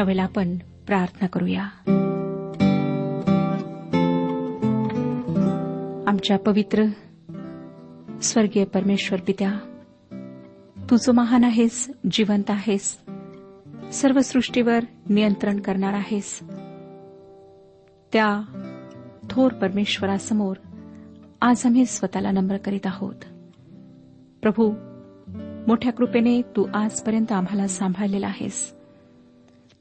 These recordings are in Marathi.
ह्यावेळेला आपण प्रार्थना करूया. आमच्या पवित्र स्वर्गीय परमेश्वर पित्या तू जो महान आहेस जिवंत आहेस सर्व सृष्टीवर नियंत्रण करणार आहेस. त्या थोर परमेश्वरासमोर आज आम्ही स्वतःला नम्र करीत आहोत. प्रभू मोठ्या कृपेने तू आजपर्यंत आम्हाला सांभाळलेला आहेस.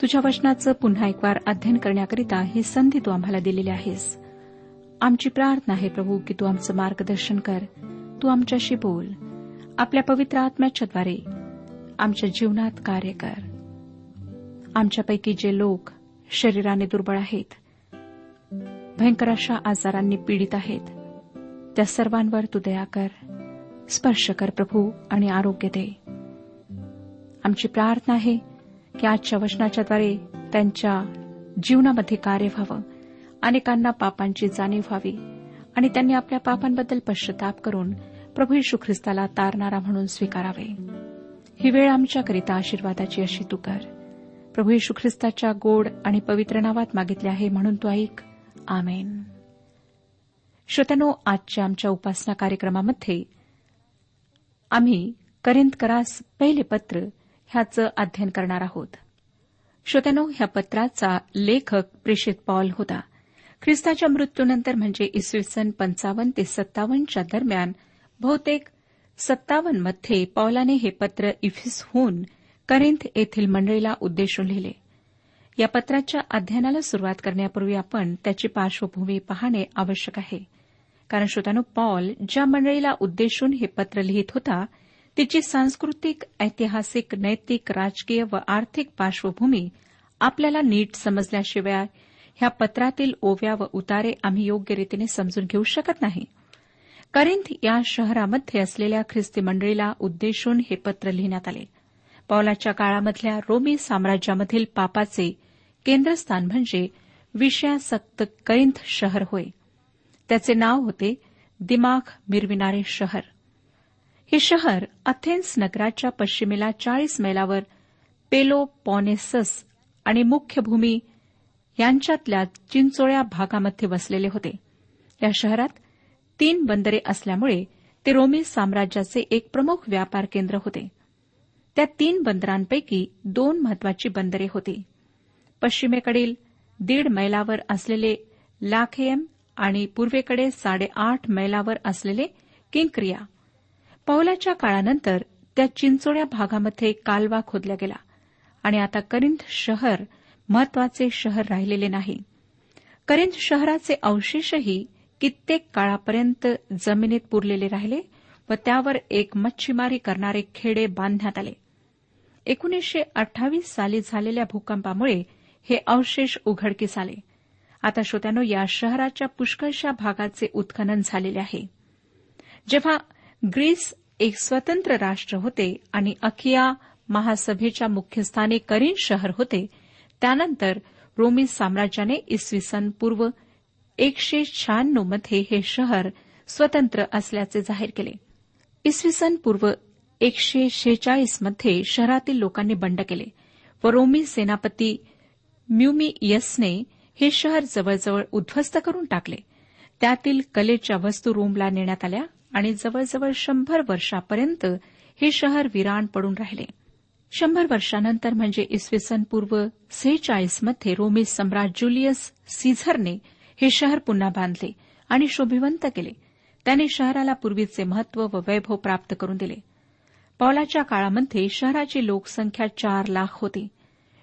तुझ्या वचनाचं पुन्हा एक वार अध्ययन करण्याकरिता ही संधी तू आम्हाला दिलेली आहेस. आमची प्रार्थना आहे प्रभू की तू आमचं मार्गदर्शन कर. तू आमच्याशी बोल. आपल्या पवित्र आत्म्याच्याद्वारे आमच्या जीवनात कार्य कर. आमच्यापैकी जे लोक शरीराने दुर्बळ आहेत भयंकर अशा आजारांनी पीडित आहेत त्या सर्वांवर तू दया कर. स्पर्श कर प्रभू आणि आरोग्य दे. आमची प्रार्थना आहे की आजच्या वचनाच्याद्वारे त्यांच्या जीवनामध्ये कार्य व्हावं. अनेकांना पापांची जाणीव व्हावी आणि त्यांनी आपल्या पापांबद्दल पश्चाताप करून प्रभू यशू ख्रिस्ताला तारणारा म्हणून स्वीकारावे. ही वेळ आमच्याकरिता आशीर्वादाची अशी तू कर. प्रभू यशू ख्रिस्ताच्या गोड आणि पवित्र नावात मागितले आहे म्हणून तू ऐक. आमेन. श्रोत्यानो आजच्या आमच्या उपासना कार्यक्रमामध्ये आम्ही करिंदकरास पहिले पत्र ह्याचं अध्ययन करणार आहोत. श्रोत्यानो ह्या पत्राचा लेखक प्रेषित पॉल होता. ख्रिस्ताच्या मृत्यूनंतर म्हणजे इसवी सन पंचावन्न ते सत्तावन्नच्या दरम्यान बहुतेक सत्तावन्नमध्ये मध्ये हे पत्र इफिसहून करिंथ येथील मंडळीला उद्देशून लिहिले. या पत्राच्या अध्ययनाला सुरुवात करण्यापूर्वी आपण त्याची पार्श्वभूमी पाहणे आवश्यक आहे. कारण श्रोतानो पॉल ज्या मंडळीला उद्देशून हे पत्र लिहित होता तिची सांस्कृतिक ऐतिहासिक नैतिक राजकीय व आर्थिक पार्श्वभूमी आपल्याला नीट समजल्याशिवाय ह्या पत्रातील ओव्या व उतारे आम्ही योग्य रीतीने समजून घेऊ शकत नाही. करिंथ या शहरामध्ये असलेल्या ख्रिस्ती मंडळीला उद्देशून हे पत्र लिहिण्यात आले. पौलाच्या काळामधल्या रोमी साम्राज्यामधील पापाचे केंद्रस्थान म्हणजे विषयासक्त करिंथ शहर होय. त्याचे नाव होते दिमाग मिरविणारे शहर. हे शहर अथेन्स नगराच्या पश्चिमेला चाळीस मैलावर पेलोपॉनेसस आणि मुख्य भूमी यांच्यातल्या चिंचोळ्या भागामध्ये वसलेले होते. या शहरात तीन बंदरे असल्यामुळे ते रोमी साम्राज्याचे एक प्रमुख व्यापार केंद्र होते. त्या तीन बंदरांपैकी दोन महत्वाची बंदरे होती. पश्चिमेकडील दीड मैलावर असलेले लाखेयम आणि पूर्वेकडे साडेआठ मैलावर असलेले किंक्रिया पौलाच्या काळानंतर त्या चिंचोळ्या भागामध्ये कालवा खोदला गेला. आणि आता करिंथ शहर महत्त्वाचे शहर राहिलेले नाही. करिंथ शहराचे अवशेषही कित्येक काळापर्यंत जमिनीत पुरलेले राहिले व त्यावर एक मच्छीमारी करणारे खेडे बांधण्यात आले. एकोणीसशे अठ्ठावीस साली झालेल्या भूकंपामुळे हे अवशेष उघडकीस आले. आता श्रोत्यानो या शहराच्या पुष्कळशा भागाचे उत्खनन झालेले आहे. जेव्हा ग्रीस एक स्वतंत्र राष्ट्र होते आणि अखिया महासभेच्या मुख्यस्थानी करीन शहर होते. त्यानंतर रोमी साम्राज्याने इसवी सन पूर्व एकशे शहाण्णवमध्ये हे शहर स्वतंत्र असल्याचे जाहीर केले. इसवी सन पूर्व एकशे शेचाळीसमध्ये शहरातील लोकांनी बंड केले व रोमी सेनापती म्युमियसने हे शहर जवळजवळ उद्ध्वस्त करून टाकले. त्यातील कलेच्या वस्तू रोमला नेण्यात आल्या. आणि जवळजवळ शंभर वर्षापर्यंत हे शहर विराण पडून राहिले. शंभर वर्षानंतर म्हणजे इसवी सन पूर्व सेहेचाळीसमध्ये रोमी सम्राट जुलियस सीझरने हे शहर पुन्हा बांधले आणि शोभिवंत केले. त्याने शहराला पूर्वीचे महत्त्व व वैभव प्राप्त करून दिले. पौलाच्या काळामध्ये शहराची लोकसंख्या चार लाख होती.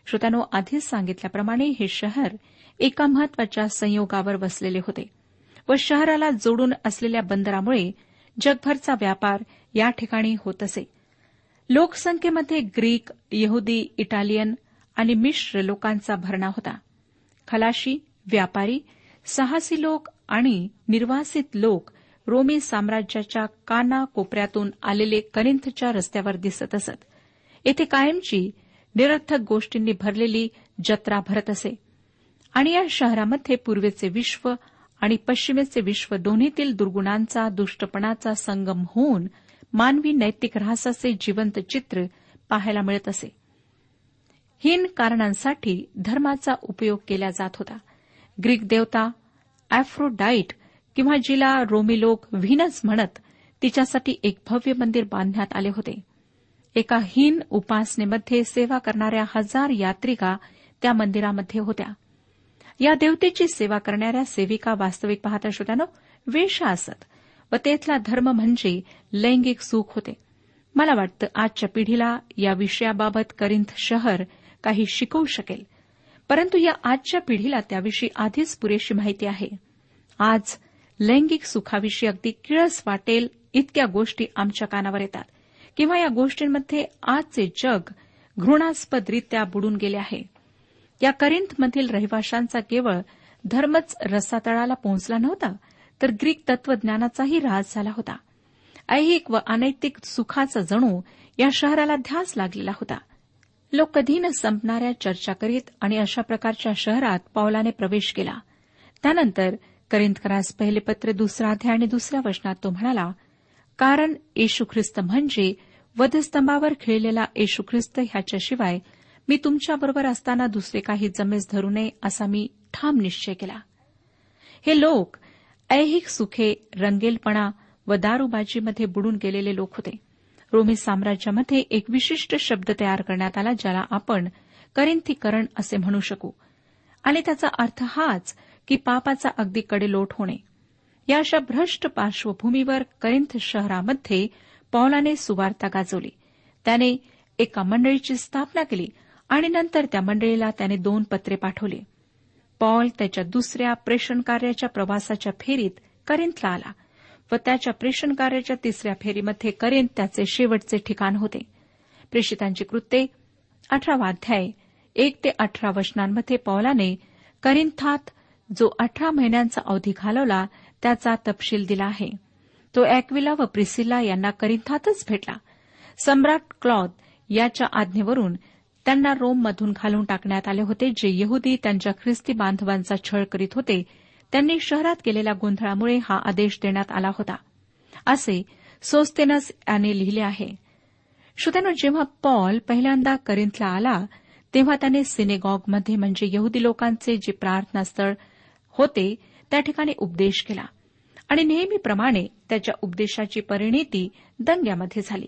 श्रोत्यानो आधीच सांगितल्याप्रमाणे हे शहर एका महत्त्वाच्या संयोगावर वसलेले होते व शहराला जोडून असलेल्या बंदरामुळे जगभरचा व्यापार या ठिकाणी होत असे. लोकसंख्येमध्ये ग्रीक यहुदी इटालियन आणि मिश्र लोकांचा भरणा होता. खलाशी व्यापारी साहसी लोक आणि निर्वासित लोक रोमी साम्राज्याच्या काना कोपऱ्यातून आलेले करिंथच्या रस्त्यावर दिसत असत. येथे कायमची निरर्थक गोष्टींनी भरलेली जत्रा भरत असे. आणि या शहरामध्ये पूर्वेचे विश्व आणि पश्चिमेचे विश्व दोन्हीतील दुर्गुणांचा दुष्टपणाचा संगम होऊन मानवी नैतिक रहासाचे जिवंत चित्र पाहायला मिळत असे. हीन कारणांसाठी धर्माचा उपयोग केला जात होता. ग्रीक देवता अॅफ्रोडाईट किंवा जिला रोमी लोक व्हीनस म्हणत तिच्यासाठी एक भव्य मंदिर बांधण्यात आले होते. एका हीन उपासनेमध्ये सेवा करणाऱ्या हजार यात्रिका त्या मंदिरामध्ये होत्या. या देवतेची सेवा करणाऱ्या सेविका वास्तविक पाहता श्रोत्यानं वेशा असत व तेथला धर्म म्हणजे लैंगिक सुख होते. मला वाटतं आजच्या पिढीला या विषयाबाबत करिंथ शहर काही शिकवू शकेल. परंतु या आजच्या पिढीला त्याविषयी आधीच पुरेशी माहिती आहे. आज लैंगिक सुखाविषयी अगदी किळस वाटेल इतक्या गोष्टी आमच्या कानावर येतात. किंवा या गोष्टींमध्ये आजचे जग घृणास्पदरित्या बुडून गेले आहे. या करिंथमधील रहिवाशांचा केवळ धर्मच रसातळाला पोहोचला नव्हता तर ग्रीक तत्वज्ञानाचाही ऱ्हास झाला होता. ऐहिक व अनैतिक सुखाचा जणू या शहराला ध्यास लागलेला होता. लोक कधी न संपणाऱ्या चर्चा करीत आणि अशा प्रकारच्या शहरात पावलाने प्रवेश केला. त्यानंतर करिंदकरास पहिले पत्र दुसरा अध्याय आणि दुसऱ्या वचनात तो म्हणाला कारण येशू ख्रिस्त म्हणजे वधस्तंभावर खेळलेला येशू ख्रिस्त ह्याच्याशिवाय मी तुमच्याबरोबर असताना दुसरे काही जमेस धरू नये असा मी ठाम निश्चय केला. हे लोक ऐहिक सुखे रंगेलपणा व दारूबाजीमध्ये बुडून गेलेले लोक होते. रोमी साम्राज्यामध्ये एक विशिष्ट शब्द तयार करण्यात आला ज्याला आपण करिंथीकरण असे म्हणू शकू. आणि त्याचा अर्थ हाच की पापाचा अगदी कडेलोट होणे. या अशा भ्रष्ट पार्श्वभूमीवर करिंथ शहरामध्ये पौलाने सुवार्ता गाजवली. त्याने एका मंडळीची स्थापना केली आणि नंतर त्या मंडळीला त्याने दोन पत्रे पाठवले. पॉल त्याच्या दुसऱ्या प्रेषण कार्याच्या प्रवासाच्या फेरीत करिंथला आला व त्याच्या प्रेषण कार्याच्या तिसऱ्या फेरीमध्ये करिंथ त्याचे शेवटचे ठिकाण होते. प्रेषितांची कृत्ये अठरावा अध्याय एक ते अठरा वचनांमध्ये पॉलाने करिंथात जो अठरा महिन्यांचा अवधी घालवला त्याचा तपशील दिला आहे. तो एक्विला व प्रिसिला यांना करिंथातच भेटला. सम्राट क्लॉद याच्या आज्ञेवरून त्यांना रोममधून घालून टाकण्यात आले होते जे यहुदी त्यांच्या ख्रिस्ती बांधवांचा छळ करीत होते. त्यांनी शहरात केलेल्या गोंधळामुळे हा आदेश देण्यात आला होता. असे सोस्तेनस याने लिहिले आहे. श्रोत्यानो जेव्हा पॉल पहिल्यांदा करिंथला आला तेव्हा त्याने सिनेगॉगमध्ये म्हणजे यहुदी लोकांचे जे प्रार्थनास्थळ होते त्या ठिकाणी उपदेश केला. आणि नेहमीप्रमाणे त्याच्या उपदेशाची परिणिती दंग्यामध्ये झाली.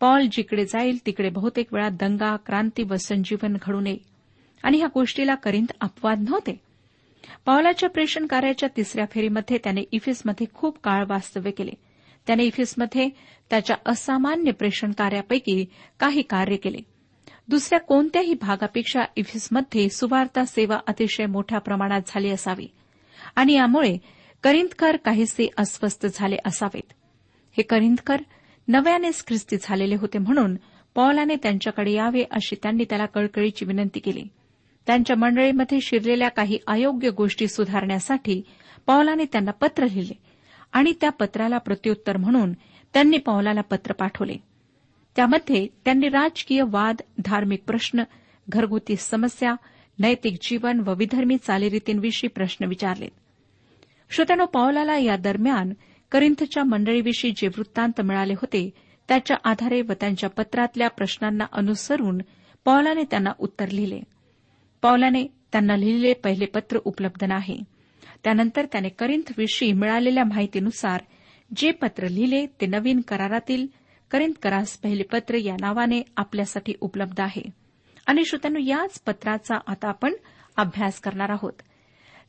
पॉल जिकडे जाईल तिकडे बहुतेक वेळा दंगा क्रांती व संजीवन घडून येईल आणि ह्या गोष्टीला करिंत अपवाद नव्हते. पॉलाच्या प्रेषण कार्याच्या तिसऱ्या फेरीमध्ये त्याने इफिसमध्ये खूप काळ वास्तव्य केले. त्याने इफिसमध्ये त्याच्या असामान्य प्रेषण कार्यापैकी काही कार्य केले. दुसऱ्या कोणत्याही भागापेक्षा इफिसमध्ये सुवार्ता सेवा अतिशय मोठ्या प्रमाणात झाली असावी. आणि यामुळे करिंदकर काहीसे अस्वस्थ झाले असावेत. हे करिंदकर नव्यानेच ख्रिस्ती झालेले होते म्हणून पॉलाने त्यांच्याकडे यावे अशी त्यांनी त्याला कळकळीची विनंती केली. त्यांच्या मंडळीमध्ये शिरलेल्या काही अयोग्य गोष्टी सुधारण्यासाठी पॉलाने त्यांना पत्र लिहिले आणि त्या पत्राला प्रत्युत्तर म्हणून त्यांनी पौलाला पत्र पाठवले. त्यामध्ये त्यांनी राजकीय वाद धार्मिक प्रश्न घरगुती समस्या नैतिक जीवन व विधर्मी चालीरीतींविषयी प्रश्न विचारले. श्रोत्यानो पॉलाला या दरम्यान करिंथच्या मंडळीविषयी जे वृत्तांत मिळाले होते त्याच्या आधारे व त्यांच्या पत्रातल्या प्रश्नांना अनुसरून पौलाने त्यांना उत्तर लिहिले. पौलाने त्यांना लिहिलेले पहिले पत्र उपलब्ध नाही. त्यानंतर त्याने करिंथविषयी मिळालेल्या माहितीनुसार जे पत्र लिहिले ते नवीन करारातील करिंथ करास पहिले पत्र या नावाने आपल्यासाठी उपलब्ध आहे. आणि श्रोत्यानो याच पत्राचा आता आपण अभ्यास करणार आहोत.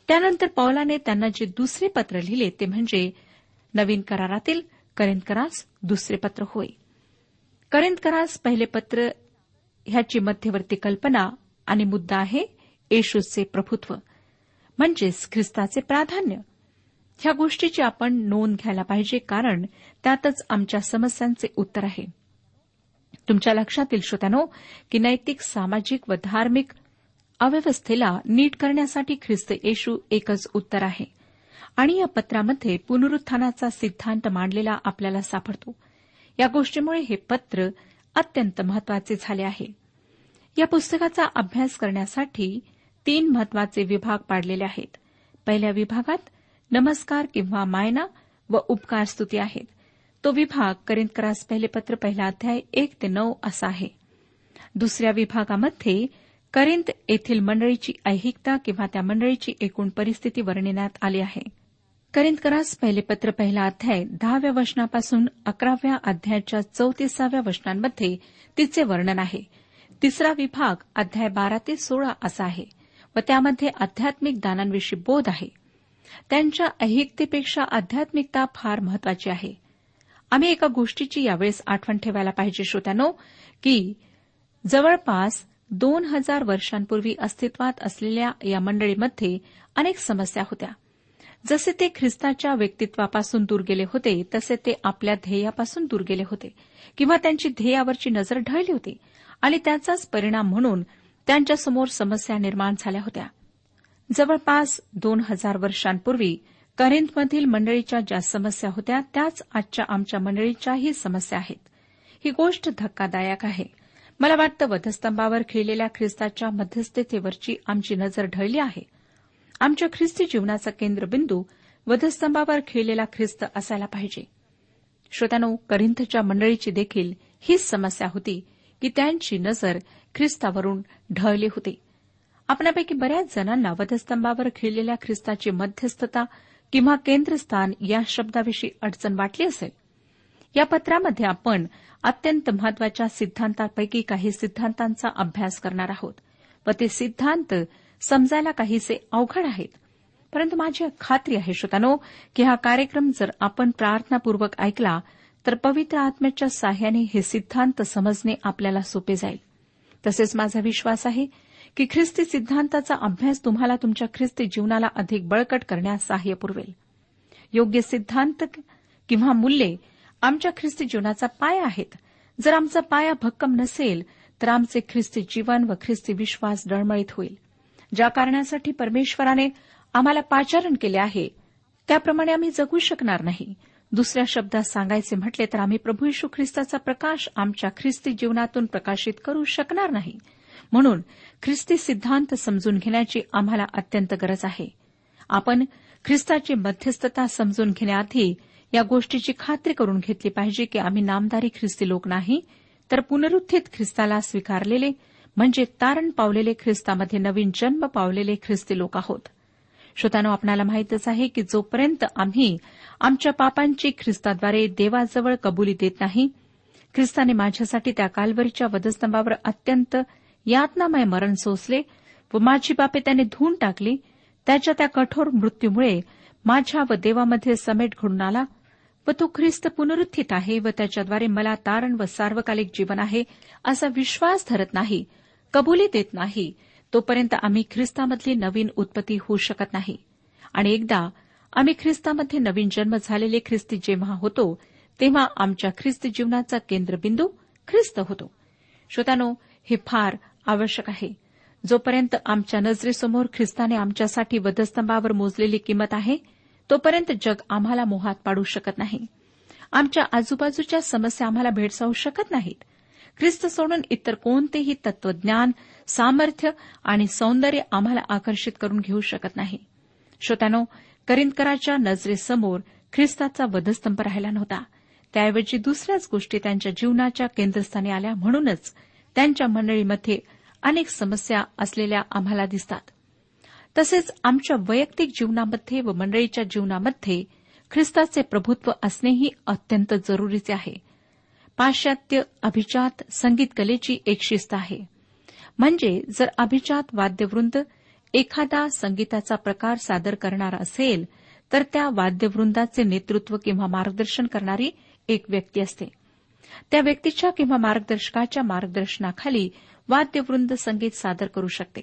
त्यानंतर पौलाने त्यांना जे दुसरे पत्र लिहिले ते म्हणजे नवीन करारातील करिंथ करास दुसरे पत्र होय. करिंथ करास पहिले पत्र ह्याची मध्यवर्ती कल्पना आणि मुद्दा आहे येशूचे प्रभुत्व म्हणजेच ख्रिस्ताचे प्राधान्य. ह्या गोष्टीची आपण नोंद घ्यायला पाहिजे कारण त्यातच आमच्या समस्यांचे उत्तर आहे. तुमच्या लक्षात येईल श्रोत्यानो की नैतिक सामाजिक व धार्मिक अव्यवस्थेला नीट करण्यासाठी ख्रिस्त येशू एकच उत्तर आहे. आणि या पत्रामध्ये पुनरुत्थानाचा सिद्धांत मांडलेला आपल्याला सापडतो. या गोष्टीमुळे हे पत्र अत्यंत महत्त्वाचे झाले आहे. या पुस्तकाचा अभ्यास करण्यासाठी तीन महत्त्वाचे विभाग पाडलेले आहेत. पहिल्या विभागात नमस्कार किंवा मायना व उपकार स्तुती आहेत. तो विभाग करिंदकरास पहिले पत्र पहिला अध्याय एक ते नऊ असा आहे. दुसऱ्या विभागामध्ये करिंद येथील मंडळीची ऐहिकता किंवा त्या मंडळीची एकूण परिस्थिती वर्णिण्यात आली आहे. करिंदकरास पहिले पत्र पहिला अध्याय दहाव्या वचनापासून अकराव्या अध्यायाच्या चौतीसाव्या वचनांमध्ये तिचे वर्णन आहे. तिसरा विभाग अध्याय बारा ते सोळा असा आहे व त्यामध्ये आध्यात्मिक दानांविषयी बोध आहे. त्यांच्या ऐहिकतेपेक्षा आध्यात्मिकता फार महत्वाची आहे. आम्ही एका गोष्टीची यावेळेस आठवण ठेवायला पाहिजे श्रोत्यानो की जवळपास दोन हजार वर्षांपूर्वी अस्तित्वात असलेल्या या मंडळीमध्ये अनेक समस्या होत्या. जसे ते ख्रिस्ताच्या व्यक्तित्वापासून दूर गेले होते तसे ते आपल्या ध्येयापासून दूर गेले होते. किंवा त्यांची ध्येयावरची नजर ढळली होती आणि त्याचाच परिणाम म्हणून त्यांच्यासमोर समस्या निर्माण झाल्या होत्या. जवळपास दोन हजार वर्षांपूर्वी करिंथमधील मंडळीच्या ज्या समस्या होत्या त्याच आजच्या आमच्या मंडळीच्याही समस्या आहेत. ही गोष्ट धक्कादायक आहे. मला वाटतं वधस्तंभावर खिळलेल्या ख्रिस्ताच्या मध्यस्थतेवरची आमची नजर ढळली आहे. आमच्या ख्रिस्ती जीवनाचा केंद्रबिंदू वधस्तंभावर खिळलेला ख्रिस्त असायला पाहिजे. श्रोत्यानो करिंथच्या मंडळीची देखील हीच समस्या होती की त्यांची नजर ख्रिस्तावरून ढळली होती. आपल्यापैकी बऱ्याच जणांना वधस्तंभावर खिळलेल्या ख्रिस्ताची मध्यस्थता किंवा केंद्रस्थान या शब्दाविषयी अडचण वाटली असेल. या पत्रामध्ये आपण अत्यंत महत्त्वाच्या सिद्धांतापैकी काही सिद्धांतांचा अभ्यास करणार आहोत व ते सिद्धांत समजायला काहीसे अवघड आहेत. परंतु माझी खात्री आहे श्रोतानो की हा कार्यक्रम जर आपण प्रार्थनापूर्वक ऐकला तर पवित्र आत्म्याच्या साह्याने हे सिद्धांत समजणे आपल्याला सोपे जाईल. तसेच माझा विश्वास आहे की ख्रिस्ती सिद्धांताचा अभ्यास तुम्हाला तुमच्या ख्रिस्ती जीवनाला अधिक बळकट करण्यास सहाय्य पुरवेल. योग्य सिद्धांत किंवा मूल्ये आमच्या ख्रिस्ती जीवनाचा पाया आहेत. जर आमचा पाया भक्कम नसेल तर आमचे ख्रिस्ती जीवन व ख्रिस्ती विश्वास डळमळीत होईल. ज्या कारणासाठी परमेश्वराने आम्हाला पाचारण केले आहे त्याप्रमाणे आम्ही जगू शकणार नाही. दुसऱ्या शब्दात सांगायचे म्हटले तर आम्ही प्रभू यशू ख्रिस्ताचा प्रकाश आमच्या ख्रिस्ती जीवनातून प्रकाशित करू शकणार नाही. म्हणून ख्रिस्ती सिद्धांत समजून घेण्याची आम्हाला अत्यंत गरज आहे. आपण ख्रिस्ताची मध्यस्थता समजून घेण्याआधी या गोष्टीची खात्री करून घेतली पाहिजे की आम्ही नामदारी ख्रिस्ती लोक नाही तर पुनरुत्थित ख्रिस्ताला स्वीकारलेले म्हणजे तारण पावलेले ख्रिस्तामध्ये नवीन जन्म पावलेले ख्रिस्ती लोक आहोत. श्रोतानो आपणाला माहितच आहे की जोपर्यंत आम्ही आमच्या पापांची ख्रिस्ताद्वारे देवाजवळ कबुली देत नाही ख्रिस्ताने माझ्यासाठी त्या कालवरीच्या वधस्तंभावर अत्यंत यातनामय मरण सोसले व माझी पापे त्याने धुवून टाकली त्याच्या त्या कठोर मृत्यूमुळे माझ्या व देवामध्ये समेट घडून आला व तो ख्रिस्त पुनरुत्थित आहे व त्याच्याद्वारे मला तारण व सार्वकालिक जीवन आहे असा विश्वास धरत नाही. कबुली देत नाही तोपर्यंत आम्ही ख्रिस्तामधली नवीन उत्पत्ती होऊ शकत नाही. आणि एकदा आम्ही ख्रिस्तामध्ये नवीन जन्म झालेले ख्रिस्ती जेव्हा होतो तेव्हा आमच्या ख्रिस्ती जीवनाचा केंद्रबिंदू ख्रिस्त होतो. श्रोतानो हे फार आवश्यक आहे. जोपर्यंत आमच्या नजरेसमोर ख्रिस्ताने आमच्यासाठी वधस्तंभावर मोजलेली किंमत आहे तोपर्यंत जग आम्हाला मोहात पाडू शकत नाही. आमच्या आजूबाजूच्या समस्या आम्हाला भेडसावू शकत नाहीत. ख्रिस्त सोडून इतर कोणतेही तत्वज्ञान सामर्थ्य आणि सौंदर्य आम्हाला आकर्षित करून घेऊ शकत नाही. श्रोत्यानो करिंदकराच्या नजरेसमोर ख्रिस्ताचा वधस्तंभ राहिला नव्हता. त्याऐवजी दुसऱ्याच गोष्टी त्यांच्या जीवनाच्या केंद्रस्थानी आल्या म्हणूनच त्यांच्या मंडळीमध्ये अनेक समस्या असलेल्या आम्हाला दिसतात. तसेच आमच्या वैयक्तिक जीवनामध्ये व मंडळीच्या जीवनामध्ये ख्रिस्ताचे प्रभुत्व असणेही अत्यंत जरुरीचे आहे. पाश्चात्य अभिजात संगीत कलेची एक शिस्त आहे. म्हणजे जर अभिजात वाद्यवृंद एखादा संगीताचा प्रकार सादर करणारा असेल तर त्या वाद्यवृंदाचे नेतृत्व किंवा मार्गदर्शन करणारी एक व्यक्ती असते. त्या व्यक्तीच्या किंवा मार्गदर्शकाच्या मार्गदर्शनाखाली वाद्यवृंद संगीत सादर करू शकते.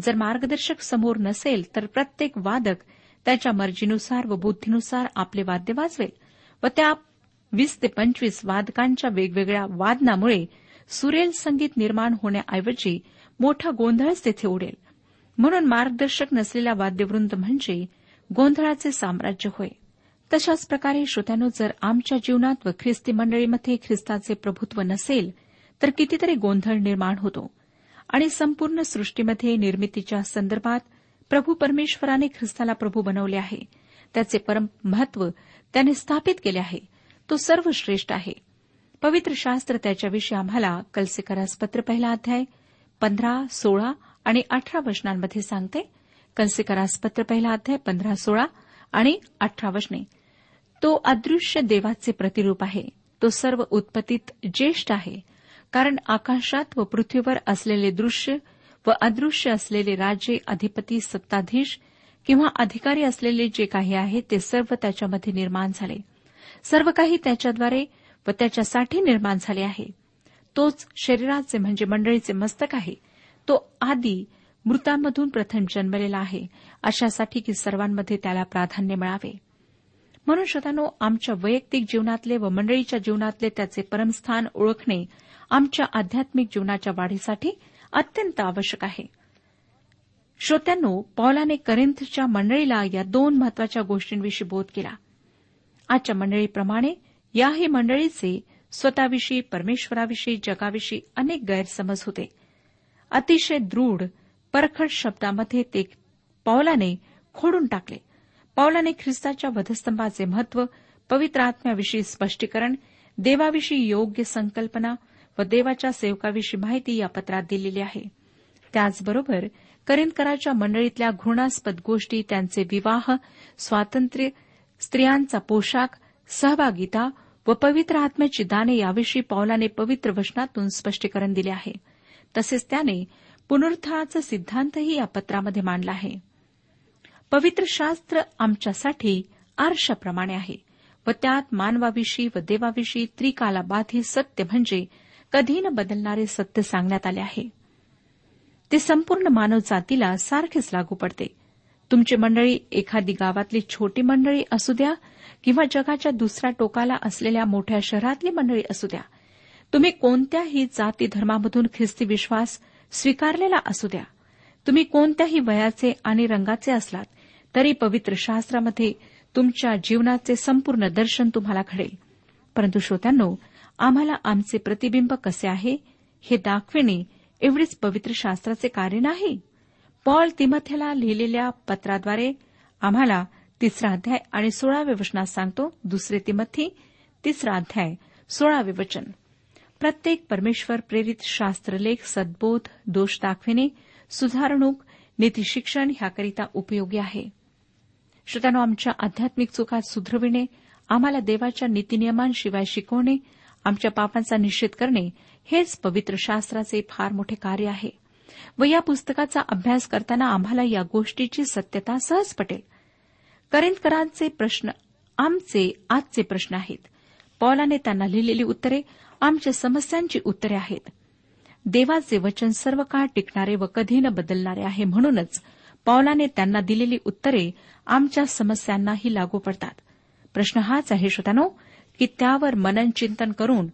जर मार्गदर्शक समोर नसेल तर प्रत्येक वादक त्याच्या मर्जीनुसार व बुद्धीनुसार आपले वाद्य वाजवेल व त्या वीस ते पंचवीस वादकांच्या वेगवेगळ्या वादनामुळे सुरेल संगीत निर्माण होण्याऐवजी मोठा गोंधळच तेथे उडेल. म्हणून मार्गदर्शक नसलेला वाद्यवृंद म्हणजे गोंधळाचे साम्राज्य होय. तशाच प्रकारे श्रोत्यानो जर आमच्या जीवनात व ख्रिस्ती मंडळीमध्ये ख्रिस्ताचे प्रभुत्व नसेल तर कितीतरी गोंधळ निर्माण होतो. आणि संपूर्ण सृष्टीमध्ये निर्मितीच्या संदर्भात प्रभू परमेश्वराने ख्रिस्ताला प्रभू बनवले आहे. त्याचे परम महत्त्व त्याने स्थापित केले आहे. तो सर्वश्रेष्ठ आहे. पवित्र शास्त्र त्याच्याविषयी आम्हाला कलसेकरास पत्र पहिला अध्याय पंधरा सोळा आणि अठरा वचनांमध्ये सांगते. कलसेकरास पत्र पहिला अध्याय पंधरा सोळा आणि अठरा वचने. तो अदृश्य देवाचे प्रतिरूप आहे. तो सर्व उत्पत्तीत ज्येष्ठ आहे. कारण आकाशात व पृथ्वीवर असलेले दृश्य व अदृश्य असलेले राजे अधिपती सत्ताधीश किंवा अधिकारी असलेले जे काही आहे ते सर्व त्याच्यामध्ये निर्माण झाले. सर्व काही त्याच्याद्वारे व त्याच्यासाठी निर्माण झाले आहे. तोच शरीराचे म्हणजे मंडळीचे मस्तक आहे. तो आधी मृतांमधून प्रथम जन्मलेला आहे. अशासाठी की सर्वांमध्ये त्याला प्राधान्य मिळावे. म्हणून श्रोतानो आमच्या वैयक्तिक जीवनातले व मंडळीच्या जीवनातले त्याचे परमस्थान ओळखणे आमच्या आध्यात्मिक जीवनाच्या वाढीसाठी अत्यंत आवश्यक आहे. श्रोत्यांनो पौलाने करिंथच्या मंडळीला या दोन महत्त्वाच्या गोष्टींविषयी बोध केला. आजच्या मंडळीप्रमाणे याही मंडळीचे स्वतःविषयी परमेश्वराविषयी जगाविषयी अनेक गैरसमज होते. अतिशय दृढ परखड शब्दामध्ये ते पावलाने खोडून टाकले. पौलाने ख्रिस्ताच्या वधस्तंभाचे महत्त्व पवित्र आत्म्याविषयी स्पष्टीकरण देवाविषयी योग्य संकल्पना व देवाच्या सेवकाविषयी माहिती या पत्रात दिलेली आहे. त्याचबरोबर करिंदकराच्या मंडळीतल्या घृणास्पद गोष्टी त्यांचे विवाह स्वातंत्र्य स्त्रियांचा पोशाख सहभागिता व पवित्र आत्म्याची दाने याविषयी पौलाने पवित्र वचनातून स्पष्टीकरण दिले आहे. तसेच त्याने पुनरुत्थानाचा सिद्धांतही या पत्रामध्ये मांडला आहे. पवित्र शास्त्र आमच्यासाठी आरशाप्रमाणे आहे व त्यात मानवाविषयी व देवाविषयी त्रिकालाबाधी सत्य म्हणजे कधी न बदलणारे सत्य सांगण्यात आले आहे. ते संपूर्ण मानव जातीला सारखेच लागू पडते. तुमची मंडळी एखादी गावातली छोटी मंडळी असू द्या किंवा जगाच्या दुसऱ्या टोकाला असलेल्या मोठ्या शहरातली मंडळी असू द्या. तुम्ही कोणत्याही जाती धर्मामधून ख्रिस्ती विश्वास स्वीकारलेला असू द्या. तुम्ही कोणत्याही वयाचे आणि रंगाचे असलात तरी पवित्र शास्त्रामध्ये तुमच्या जीवनाचे संपूर्ण दर्शन तुम्हाला घडेल. परंतु श्रोत्यांनो आम्हाला आमचे प्रतिबिंब कसे आहे हे दाखविणे एवढेच पवित्र शास्त्राचे कार्य नाही. पॉल तिमथ्याला लिहिलेल्या पत्राद्वारे आम्हाला तिसरा अध्याय आणि सोळावे वचनात सांगतो. दुसरे तिमथी तिसरा अध्याय सोळावे वचन. प्रत्येक परमेश्वर प्रेरित शास्त्रलेख सद्बोध दोष दाखविणे सुधारणूक नीतीशिक्षण ह्याकरिता उपयोगी आहे. श्रोत्यानो आमच्या आध्यात्मिक चुका सुधरविणे आम्हाला देवाच्या नीतीनियमांशिवाय शिकवणे आमच्या पापांचा निषेध करणे हेच पवित्र शास्त्राचे फार मोठे कार्य आहे. व या पुस्तकाचा अभ्यास करताना आम्हाला या गोष्टीची सत्यता सहज पटेल. करिंदकरांचे प्रश्न आमचे आजचे प्रश्न आहेत. पौलाने त्यांना लिहिलेली उत्तरे आमच्या समस्यांची उत्तरे आहेत. देवाचे वचन सर्व काळ टिकणारे व कधी न बदलणारे आहे म्हणूनच पौलाने त्यांना दिलेली उत्तरे आमच्या समस्यांनाही लागू पडतात. प्रश्न हाच आहे श्रोतानो की त्यावर मनन चिंतन करून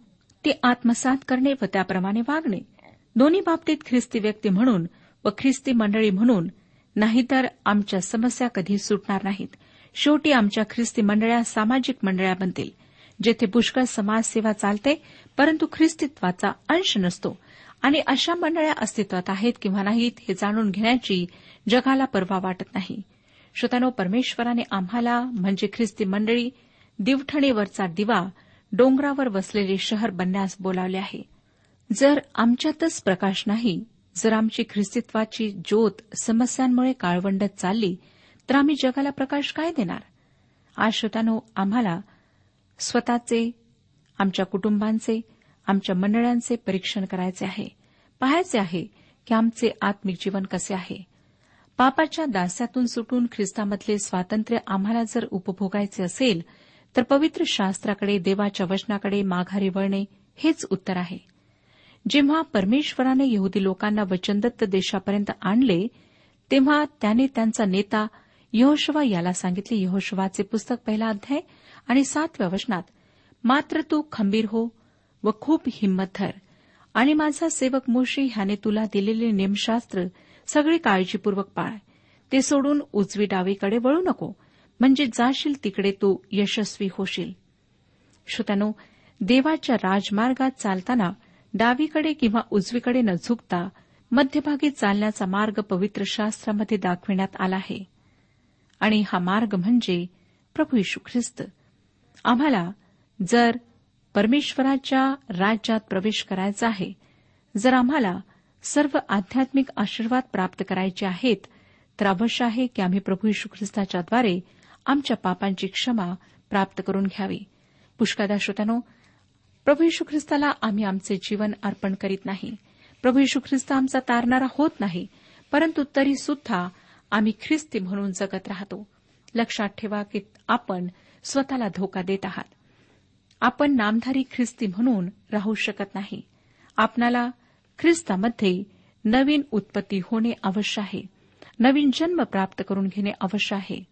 ते आत्मसात करणे व त्याप्रमाणे वागणे. दोन्ही बाबतीत ख्रिस्ती व्यक्ती म्हणून व ख्रिस्ती मंडळी म्हणून नाहीतर आमच्या समस्या कधी सुटणार नाहीत. शेवटी आमच्या ख्रिस्ती मंडळ्या सामाजिक मंडळ्या बनतील. जेथे पुष्कळ समाजसेवा चालते परंतु ख्रिस्तीत्वाचा अंश नसतो. आणि अशा मंडळ्या अस्तित्वात आहेत किंवा नाहीत हे जाणून घेण्याची जगाला परवा वाटत नाही. श्रोतानो परमेश्वराने आम्हाला म्हणजे ख्रिस्ती मंडळी दिवठणीवरचा दिवा डोंगरावर वसलेले शहर बनण्यास बोलावले आहे. जर आमच्यातच प्रकाश नाही जर आमची ख्रिस्तीत्वाची ज्योत समस्यांमुळे काळवंडत चालली तर आम्ही जगाला प्रकाश काय देणार? आज श्रोतानो आम्हाला स्वतःचे आमच्या कुटुंबांचे आमच्या मंडळांचे परीक्षण करायचे आहे. पाहायचे आहे की आमचे आत्मिक जीवन कसे आहे. पापाच्या दास्यातून सुटून ख्रिस्तामधले स्वातंत्र्य आम्हाला जर उपभोगायचे असेल तर पवित्र शास्त्राकडे देवाच्या वचनाकडे माघारी वळणे हेच उत्तर आहे. जेव्हा परमेश्वराने यहुदी लोकांना वचनदत्त देशापर्यंत आणले तेव्हा त्याने त्यांचा नेता यहोशवा याला सांगितले यहोशवाचे पुस्तक पहिला अध्याय आणि सातव्या वचनात मात्र तू खंबीर हो व खूप हिंमत धर आणि माझा सेवक मोशी ह्याने तुला दिलेले नेमशास्त्र सगळी काळजीपूर्वक पाळ. ते सोडून उजवी डावीकडे वळू नको म्हणजे जाशील तिकडे तू यशस्वी होशील. श्रोत्यानो देवाच्या राजमार्गात चालताना डावीकडे किंवा उजवीकडे न झुकता मध्यभागी चालण्याचा मार्ग पवित्र शास्त्रामध्ये दाखविण्यात आला आहे. आणि हा मार्ग म्हणजे प्रभू यशू ख्रिस्त. आम्हाला जर परमेश्वराच्या राज्यात प्रवेश करायचा आहे जर आम्हाला सर्व आध्यात्मिक आशीर्वाद प्राप्त करायचे आहेत तर अवश्य आहे की आम्ही प्रभू यशू ख्रिस्ताच्याद्वारे आमच्या पापांची क्षमा प्राप्त करून घ्यावी. पुष्कादा श्रोत्यानो प्रभू यशू ख्रिस्ताला आम्ही आमचे जीवन अर्पण करीत नाही. प्रभू यशू ख्रिस्त आमचा तारणारा होत नाही परंतु तरी सुद्धा आम्ही ख्रिस्ती म्हणून जगत राहतो. लक्षात ठेवा की आपण स्वतःला धोका देत आहात. आपण नामधारी ख्रिस्ती म्हणून राहू शकत नाही. आपणाला ख्रिस्तामध्ये नवीन उत्पत्ती होणे आवश्यक आहे. नवीन जन्म प्राप्त करून घेणे आवश्यक आहे.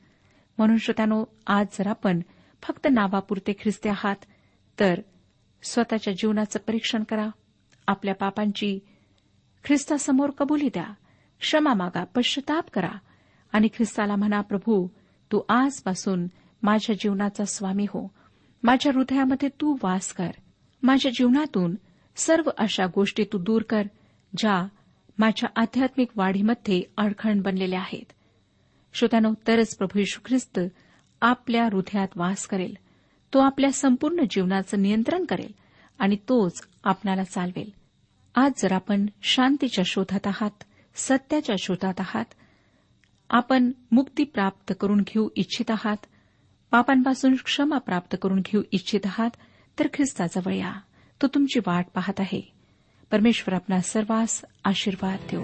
म्हणून श्रोत्यानो आज जर आपण फक्त नावापुरते ख्रिस्ती आहात तर स्वतःच्या जीवनाचं परीक्षण करा. आपल्या पापांची ख्रिस्तासमोर कबुली द्या. क्षमा मागा पश्चाताप करा. आणि ख्रिस्ताला म्हणा प्रभू तू आजपासून माझ्या जीवनाचा स्वामी हो. माझ्या हृदयामध्ये तू वास कर. माझ्या जीवनातून सर्व अशा गोष्टी तू दूर कर ज्या माझ्या आध्यात्मिक वाढीमध्ये अडखण बनलेल्या आहेत. श्रोत्यानो तरच प्रभू यशू ख्रिस्त आपल्या हृदयात वास करेल. तो आपल्या संपूर्ण जीवनाचं नियंत्रण करेल आणि तोच आपणाला चालवेल. आज जर आपण शांतीच्या शोधात आहात सत्याच्या शोधात आहात आपण मुक्ती प्राप्त करून घेऊ इच्छित आहात पापांपासून क्षमा प्राप्त करून घेऊ इच्छित आहात तर ख्रिस्ताजवळ या तो तुमची वाट पाहत आहे. परमेश्वर आपला सर्वांस आशीर्वाद देऊ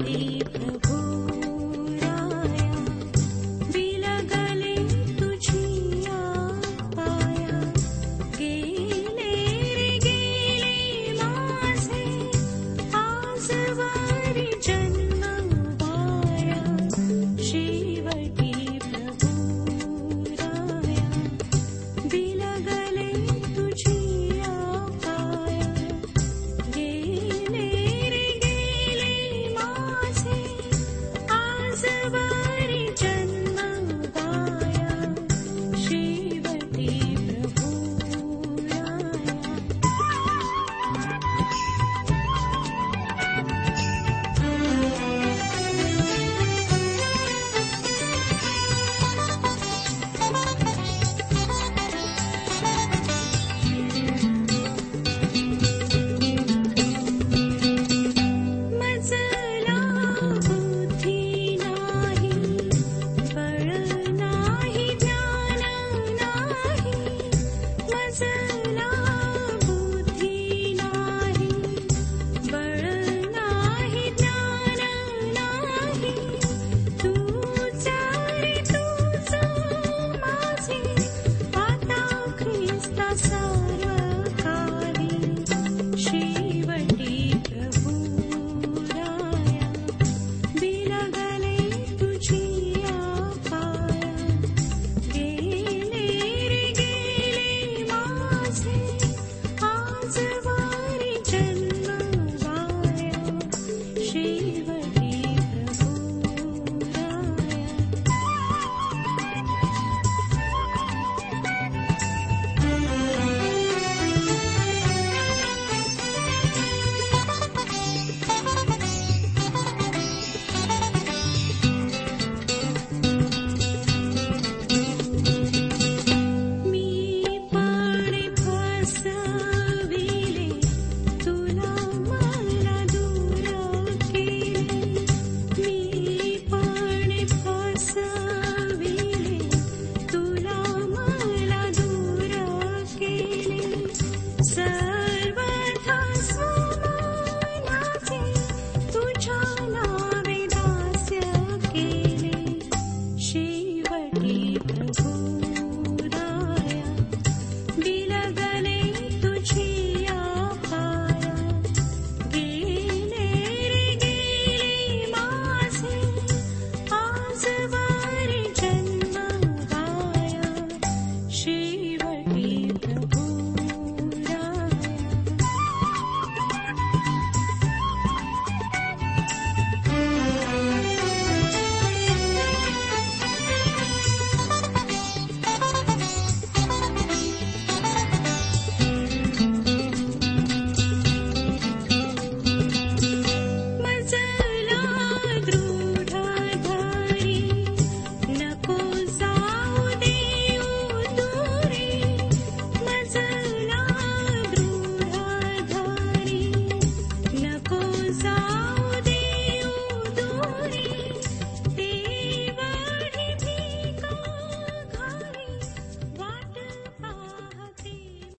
शेवटी प्रभू राया